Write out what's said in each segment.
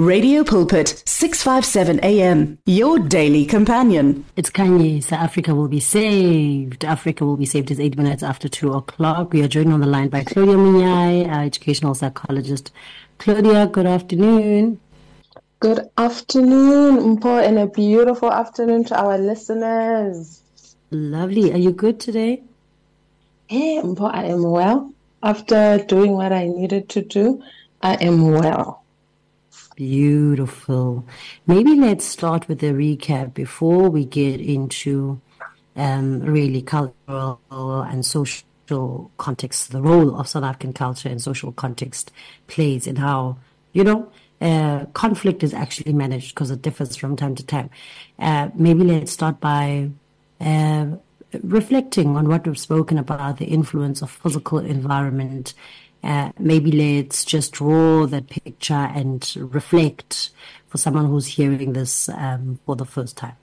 Radio Pulpit, 657 AM, your daily companion. It's Kanye. So Africa will be saved. Africa will be saved. It's eight minutes after two o'clock. We are joined on the line by Glodia Monyai, our educational psychologist. Glodia, good afternoon. Good afternoon, Mpho, and a beautiful afternoon to our listeners. Lovely. Are you good today? Hey, Mpho, I am well. After doing what I needed to do, I am well. Beautiful. Maybe let's start with a recap before we get into um, really cultural and social context, the role of South African culture and social context plays in how, you know, uh, conflict is actually managed because it differs from time to time. Uh, maybe let's start by uh, reflecting on what we've spoken about the influence of physical environment uh, maybe let's just draw that picture and reflect for someone who's hearing this um, for the first time.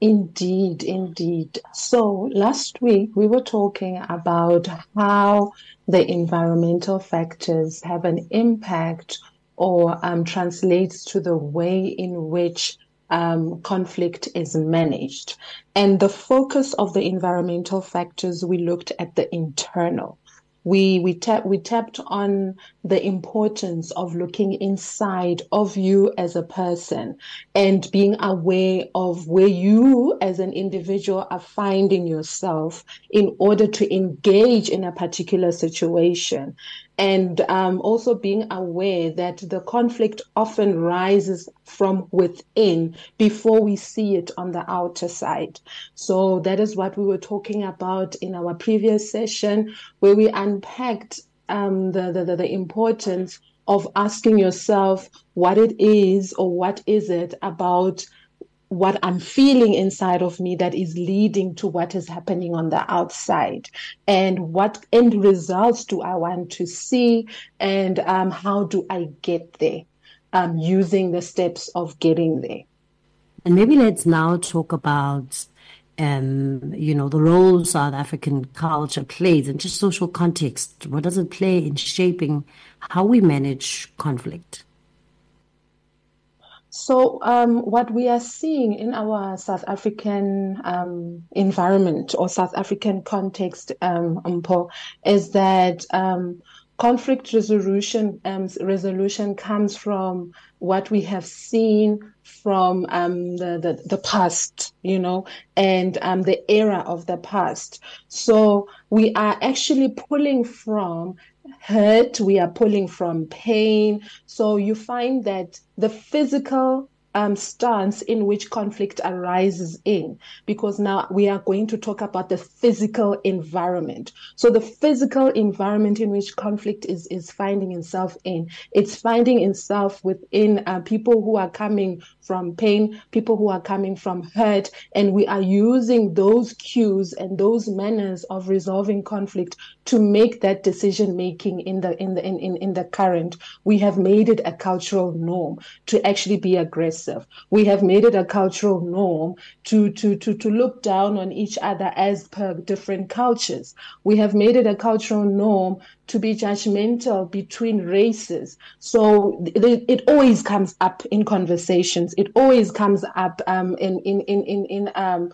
Indeed, indeed. So last week we were talking about how the environmental factors have an impact or um, translates to the way in which um, conflict is managed. And the focus of the environmental factors, we looked at the internal we we tap we tapped on the importance of looking inside of you as a person and being aware of where you as an individual are finding yourself in order to engage in a particular situation and um, also being aware that the conflict often rises from within before we see it on the outer side. So that is what we were talking about in our previous session, where we unpacked um, the, the, the importance of asking yourself what it is or what is it about what I'm feeling inside of me that is leading to what is happening on the outside, and what end results do I want to see, and um, how do I get there, um, using the steps of getting there. And maybe let's now talk about, um, you know, the role South African culture plays in just social context. What does it play in shaping how we manage conflict? So, um, what we are seeing in our South African um, environment or South African context, um, is that um, conflict resolution um, resolution comes from what we have seen from um, the, the, the past, you know, and the era of the past. So we are actually pulling from hurt, we are pulling from pain. So you find that the physical um, stance in which conflict arises in, because now we are going to talk about the physical environment. So the physical environment in which conflict is is finding itself in, it's finding itself within uh, people who are coming from pain, people who are coming from hurt, and we are using those cues and those manners of resolving conflict to make that decision making in the in the in, in, in the current. We have made it a cultural norm to actually be aggressive. We have made it a cultural norm to, to, to, to look down on each other as per different cultures. We have made it a cultural norm to be judgmental between races. So it, it always comes up in conversations. It always comes up um, in, in, in, in, in um,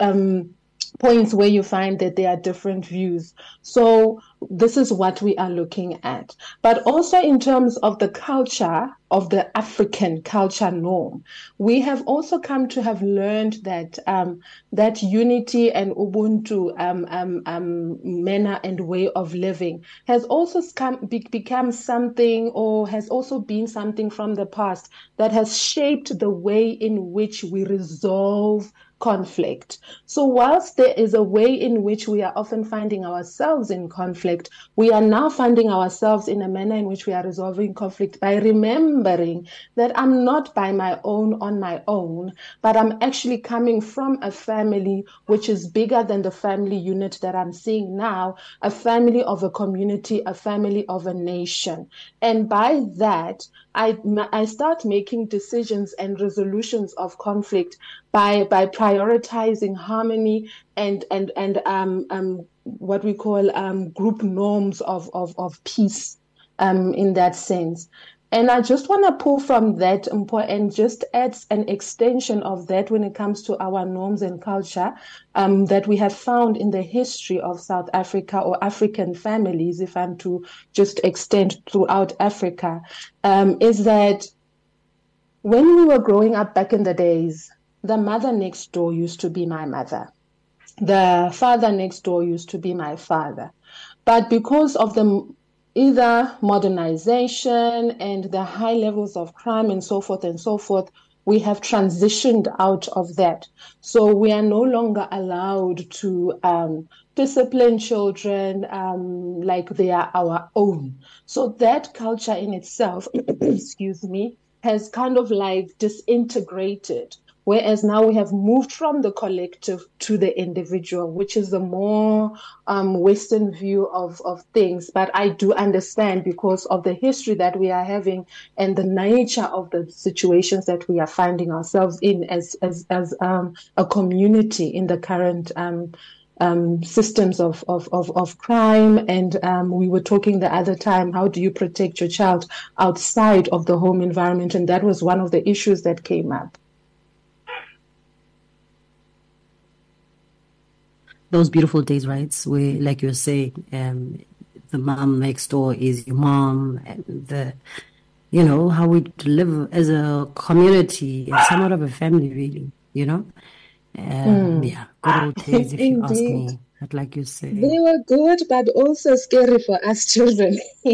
um, points where you find that there are different views. So this is what we are looking at. But also in terms of the culture of the African culture norm, we have also come to have learned that um, that unity and Ubuntu um, um, um manner and way of living has also come, be, become something or has also been something from the past that has shaped the way in which we resolve conflict. So, whilst there is a way in which we are often finding ourselves in conflict, we are now finding ourselves in a manner in which we are resolving conflict by remembering that I'm not by my own on my own, but I'm actually coming from a family which is bigger than the family unit that I'm seeing now, a family of a community, a family of a nation. And by that, I, I start making decisions and resolutions of conflict by by prioritizing harmony and and and um, um, what we call um, group norms of of, of peace um, in that sense. And I just want to pull from that and just add an extension of that when it comes to our norms and culture um, that we have found in the history of South Africa or African families, if I'm to just extend throughout Africa, um, is that when we were growing up back in the days, the mother next door used to be my mother. The father next door used to be my father. But because of the either modernization and the high levels of crime and so forth and so forth, we have transitioned out of that. So we are no longer allowed to um, discipline children um, like they are our own. So that culture in itself, excuse me, has kind of like disintegrated Whereas now we have moved from the collective to the individual, which is a more um, Western view of, of things. But I do understand because of the history that we are having and the nature of the situations that we are finding ourselves in as, as, as um, a community in the current um, um, systems of, of, of, of, crime. And um, we were talking the other time, how do you protect your child outside of the home environment? And that was one of the issues that came up. Those beautiful days, right? Where, like you say, um, the mom next door is your mom, and the, you know, how we live as a community and somewhat of a family, really, you know? Um, mm. Yeah, good old days, if you ask me. But like you say, they were good, but also scary for us children.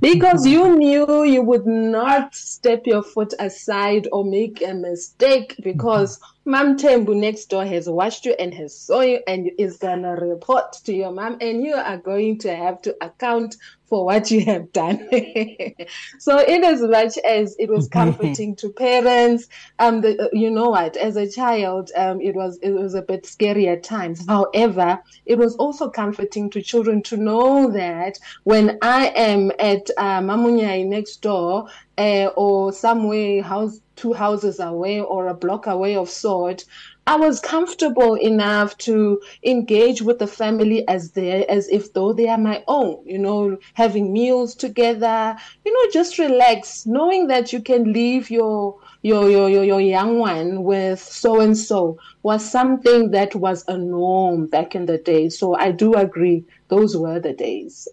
because you knew you would not step your foot aside or make a mistake because Mom Tembu next door has watched you and has saw you and is gonna report to your mom and you are going to have to account for what you have done. so in as much as it was comforting to parents, um, the, you know what, as a child, um, it was, it was a bit scary at times. However, it was also comforting to children to know that when I am at uh, Mamunyai next door, uh, or somewhere house two houses away or a block away of sort, I was comfortable enough to engage with the family as they as if though they are my own, you know, having meals together, you know, just relax, knowing that you can leave your your your your, your young one with so and so was something that was a norm back in the day. So I do agree those were the days.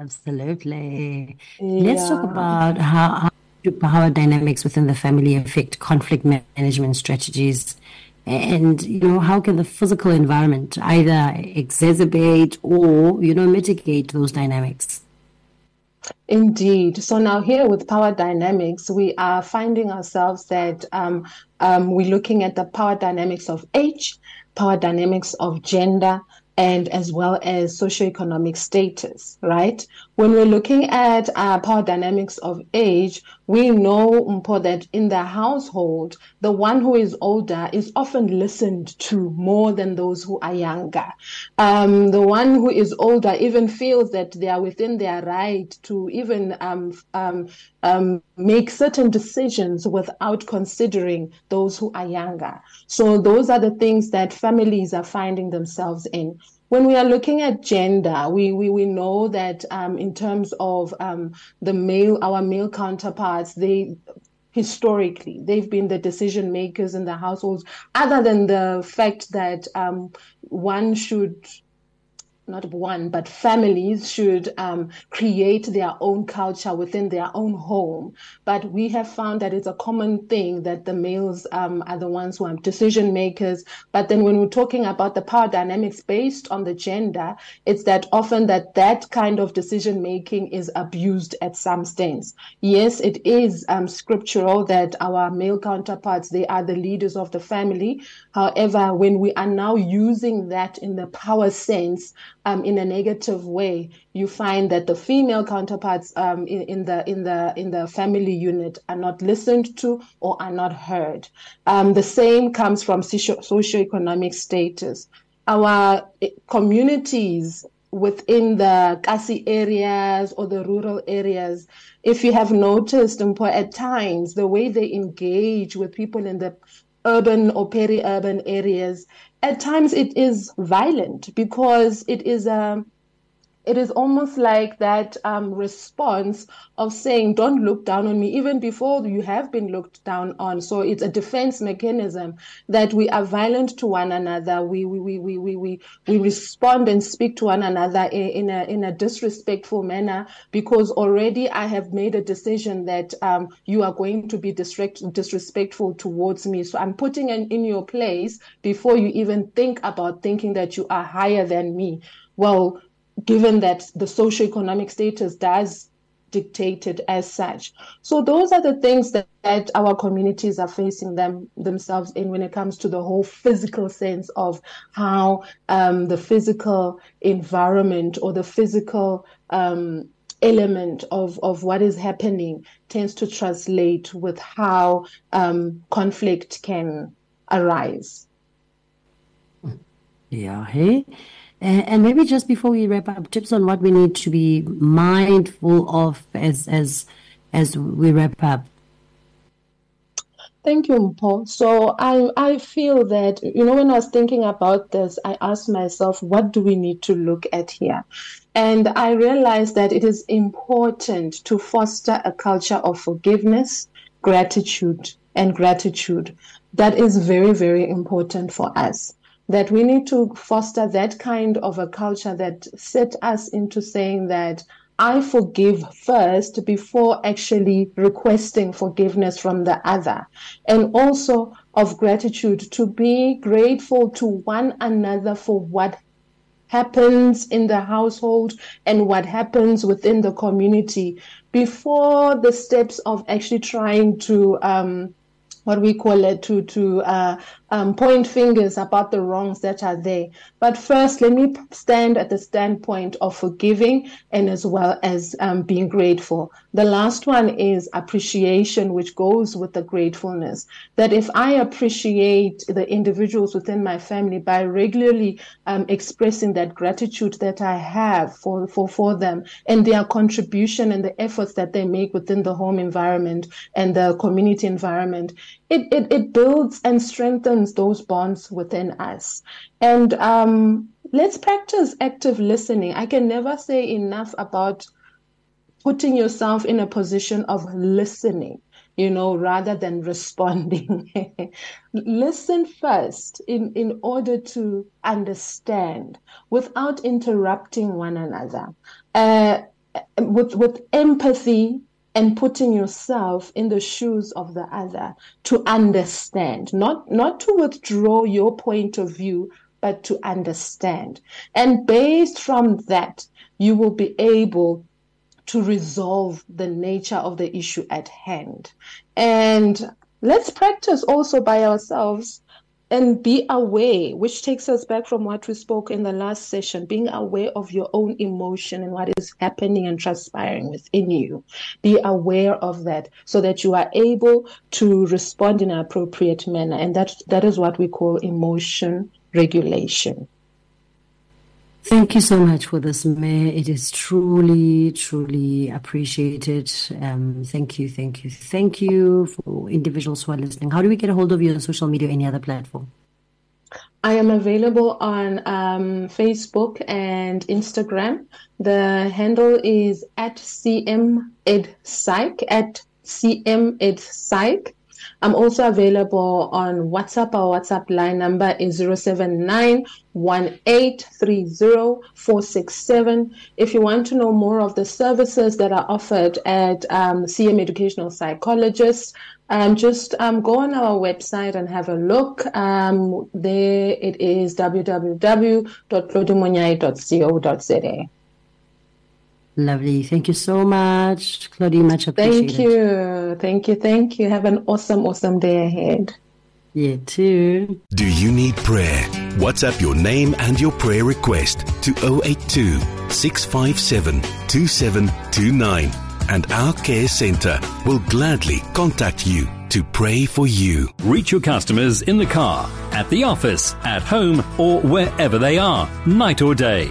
Absolutely. Yeah. Let's talk about how, how power dynamics within the family affect conflict management strategies and you know how can the physical environment either exacerbate or you know mitigate those dynamics Indeed. So now here with power dynamics, we are finding ourselves that um, um, we're looking at the power dynamics of age, power dynamics of gender, and as well as socioeconomic status, right? When we're looking at uh, power dynamics of age, we know Mpho, that in the household, the one who is older is often listened to more than those who are younger. Um, the one who is older even feels that they are within their right to even um, um, um make certain decisions without considering those who are younger. So those are the things that families are finding themselves in when we are looking at gender, we, we, we know that um, in terms of um, the male, our male counterparts, they historically they've been the decision makers in the households. Other than the fact that um, one should not one, but families should um, create their own culture within their own home. But we have found that it's a common thing that the males um, are the ones who are decision makers. But then when we're talking about the power dynamics based on the gender, it's that often that that kind of decision making is abused at some stance. Yes, it is um, scriptural that our male counterparts, they are the leaders of the family. However, when we are now using that in the power sense, um, in a negative way, you find that the female counterparts um, in, in, the in the in the family unit are not listened to or are not heard. Um, the same comes from socio- socioeconomic status. Our eh, communities within the Kasi areas or the rural areas, if you have noticed, at times the way they engage with people in the urban or peri-urban areas. At times it is violent because it is a it is almost like that um, response of saying, don't look down on me, even before you have been looked down on. So it's a defense mechanism that we are violent to one another. We, we, we, we, we, we, respond and speak to one another in, in, a, in a disrespectful manner because already I have made a decision that um, you are going to be disrespect, disrespectful towards me. So I'm putting in, in your place before you even think about thinking that you are higher than me. Well, given that the socioeconomic status does dictate it as such. So those are the things that, that our communities are facing them themselves in when it comes to the whole physical sense of how um, the physical environment or the physical um, element of, of what is happening tends to translate with how um, conflict can arise. Yeah, hey. And maybe just before we wrap up, tips on what we need to be mindful of as as as we wrap up. Thank you, Paul. So I I feel that you know when I was thinking about this, I asked myself, what do we need to look at here? And I realized that it is important to foster a culture of forgiveness, gratitude, and gratitude. That is very, very important for us that we need to foster that kind of a culture that set us into saying that I forgive first before actually requesting forgiveness from the other. And also of gratitude to be grateful to one another for what happens in the household and what happens within the community before the steps of actually trying to um, what we call it to to uh, um, point fingers about the wrongs that are there. But first, let me stand at the standpoint of forgiving and as well as um, being grateful. The last one is appreciation, which goes with the gratefulness. That if I appreciate the individuals within my family by regularly um, expressing that gratitude that I have for, for, for them and their contribution and the efforts that they make within the home environment and the community environment, it, it, it builds and strengthens those bonds within us. And um, let's practice active listening. I can never say enough about putting yourself in a position of listening you know, rather than responding. Listen first in, in order to understand without interrupting one another. Uh, with, with empathy and putting yourself in the shoes of the other to understand, not, not to withdraw your point of view, but to understand. And based from that, you will be able to resolve the nature of the issue at hand. And let's practice also by ourselves and be aware, which takes us back from what we spoke in the last session, being aware of your own emotion and what is happening and transpiring within you. Be aware of that so that you are able to respond in an appropriate manner. And that, that is what we call emotion regulation. Thank you so much for this, Mayor. It is truly, truly appreciated. Um, thank you, thank you, thank you for individuals who are listening. How do we get a hold of you on social media or any other platform? I am available on um, Facebook and Instagram. The handle is at cmedpsych, at cmedpsych. I'm also available on WhatsApp. Our WhatsApp line number is 079 If you want to know more of the services that are offered at um, CM Educational Psychologists, um, just um, go on our website and have a look. Um, there it is www.claudimonyai.co.za. Lovely. Thank you so much, Claudie. Much appreciated. Thank you. Thank you. Thank you. Have an awesome, awesome day ahead. Yeah, too. Do you need prayer? WhatsApp your name and your prayer request to 082 657 2729 and our care center will gladly contact you to pray for you. Reach your customers in the car, at the office, at home, or wherever they are, night or day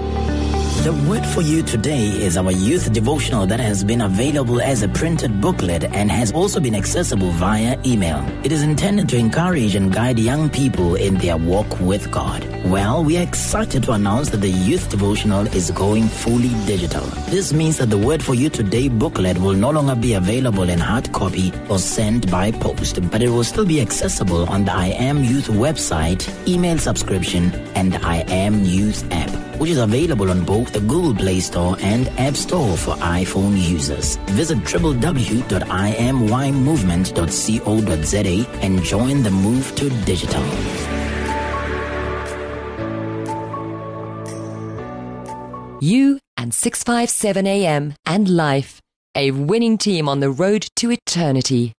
The word for you today is our youth devotional that has been available as a printed booklet and has also been accessible via email. It is intended to encourage and guide young people in their walk with God. Well, we are excited to announce that the youth devotional is going fully digital. This means that the word for you today booklet will no longer be available in hard copy or sent by post, but it will still be accessible on the I Am Youth website, email subscription, and I Am Youth app which is available on both the Google Play Store and App Store for iPhone users. Visit www.imymovement.co.za and join the move to digital. You and 657 AM and life, a winning team on the road to eternity.